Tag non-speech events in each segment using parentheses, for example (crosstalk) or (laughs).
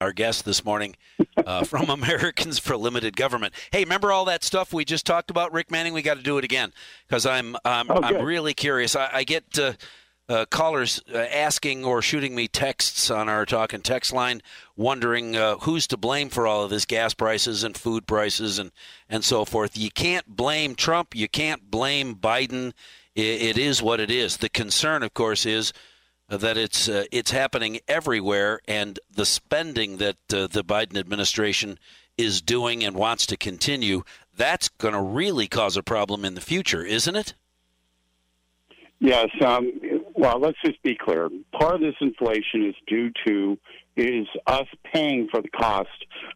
our guest this morning uh, from (laughs) Americans for Limited Government. Hey, remember all that stuff we just talked about, Rick Manning? We got to do it again because I'm I'm, Oh, I'm really curious. I, I get uh, uh, callers uh, asking or shooting me texts on our talk and text line, wondering uh, who's to blame for all of this gas prices and food prices and and so forth. You can't blame Trump. You can't blame Biden. I it is what it is. The concern, of course, is that it's uh, it's happening everywhere, and the spending that uh, the Biden administration is doing and wants to continue, that's going to really cause a problem in the future, isn't it? Yes. Um, well, let's just be clear. Part of this inflation is due to is us paying for the cost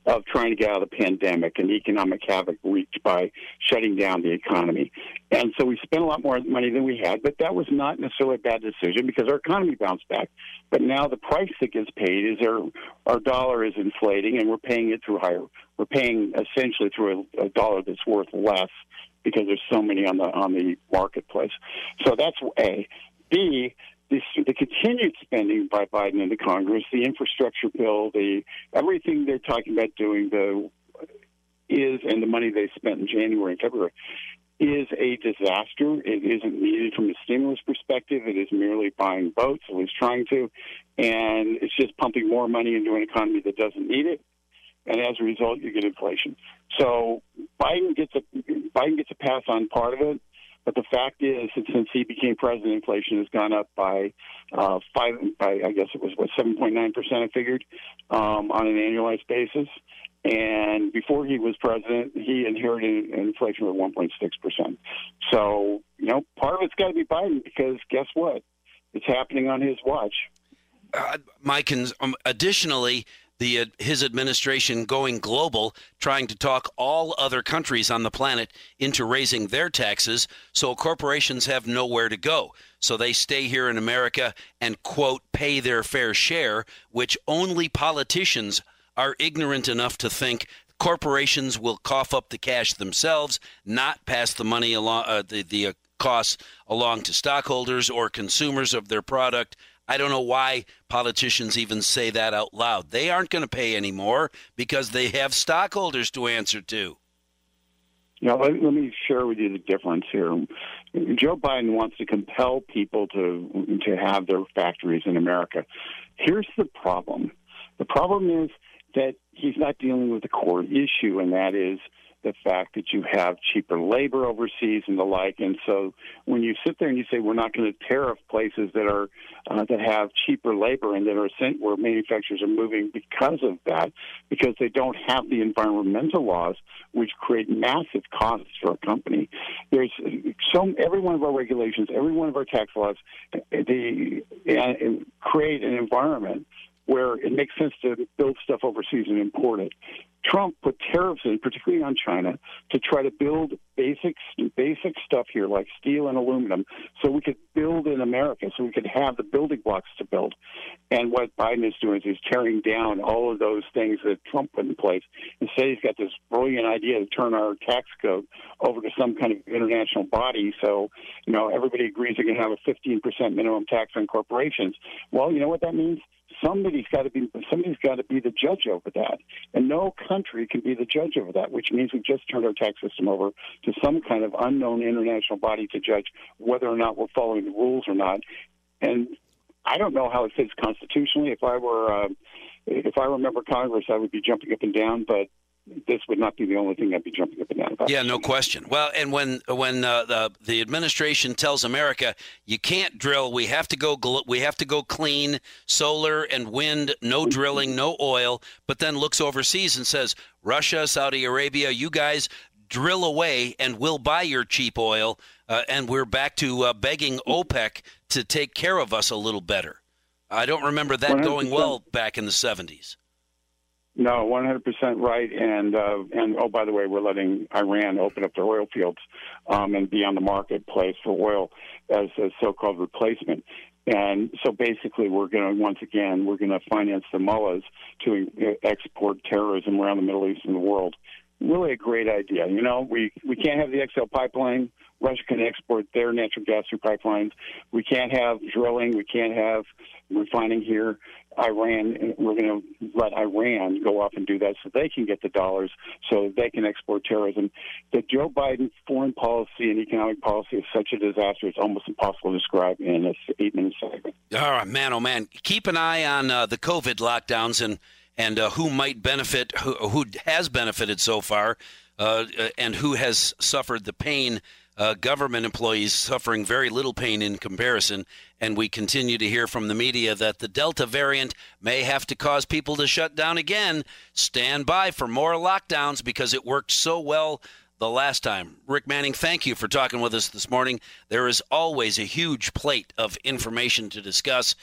of trying to get out of the pandemic and economic havoc wreaked by shutting down the economy. And so we spent a lot more money than we had, but that was not necessarily a bad decision because our economy bounced back. But now the price that gets paid is our our dollar is inflating, and we're paying it through higher. We're paying essentially through a, a dollar that's worth less because there's so many on the on the marketplace. So that's A. B. The, the continued spending by Biden and the Congress, the infrastructure bill, the everything they're talking about doing, the is and the money they spent in January and February is a disaster. It isn't needed from a stimulus perspective. It is merely buying votes, at least trying to, and it's just pumping more money into an economy that doesn't need it. And as a result, you get inflation. So Biden gets a Biden gets a pass on part of it, but the fact is that since he became president, inflation has gone up by uh, five. By I guess it was what seven point nine percent. I figured um, on an annualized basis. And before he was president, he inherited inflation of 1.6 percent. So you know, part of it's got to be Biden because guess what? It's happening on his watch. Uh, Mike, and um, additionally, the uh, his administration going global, trying to talk all other countries on the planet into raising their taxes, so corporations have nowhere to go. So they stay here in America and quote pay their fair share, which only politicians are ignorant enough to think corporations will cough up the cash themselves, not pass the money along uh, the the uh, costs along to stockholders or consumers of their product. I don't know why politicians even say that out loud. They aren't going to pay anymore because they have stockholders to answer to. Now, let, let me share with you the difference here. Joe Biden wants to compel people to to have their factories in America. Here's the problem. The problem is that he's not dealing with the core issue, and that is the fact that you have cheaper labor overseas and the like. And so when you sit there and you say we're not going to tariff places that are uh, that have cheaper labor and that are sent where manufacturers are moving because of that, because they don't have the environmental laws which create massive costs for a company. There's so every one of our regulations, every one of our tax laws, they uh, create an environment where it makes sense to build stuff overseas and import it. Trump put tariffs in, particularly on China, to try to build basic basic stuff here like steel and aluminum, so we could build in America, so we could have the building blocks to build. And what Biden is doing is he's tearing down all of those things that Trump put in place. Instead, he's got this brilliant idea to turn our tax code over to some kind of international body. So, you know, everybody agrees going to have a 15% minimum tax on corporations. Well, you know what that means? Somebody's got to be somebody's got to be the judge over that, and no country can be the judge over that. Which means we just turned our tax system over to some kind of unknown international body to judge whether or not we're following the rules or not. And I don't know how it fits constitutionally. If I were uh, if I remember Congress, I would be jumping up and down, but this would not be the only thing I'd be jumping up and down about. Yeah, no question. Well, and when when uh, the the administration tells America you can't drill, we have to go gl- we have to go clean, solar and wind, no drilling, no oil, but then looks overseas and says Russia, Saudi Arabia, you guys drill away and we'll buy your cheap oil, uh, and we're back to uh, begging OPEC to take care of us a little better. I don't remember that 100%. going well back in the 70s. No, 100% right. And uh, and oh, by the way, we're letting Iran open up their oil fields um, and be on the marketplace for oil as a so-called replacement. And so basically, we're going to once again we're going to finance the mullahs to uh, export terrorism around the Middle East and the world. really a great idea. You know, we we can't have the XL pipeline. Russia can export their natural gas through pipelines. We can't have drilling. We can't have refining here. Iran, we're going to let Iran go off and do that so they can get the dollars, so they can export terrorism. The Joe Biden foreign policy and economic policy is such a disaster; it's almost impossible to describe in a eight-minute segment. All right, man, oh man, keep an eye on uh, the COVID lockdowns and and uh, who might benefit, who, who has benefited so far, uh, and who has suffered the pain uh, government employees suffering very little pain in comparison. And we continue to hear from the media that the Delta variant may have to cause people to shut down again. Stand by for more lockdowns because it worked so well the last time. Rick Manning, thank you for talking with us this morning. There is always a huge plate of information to discuss.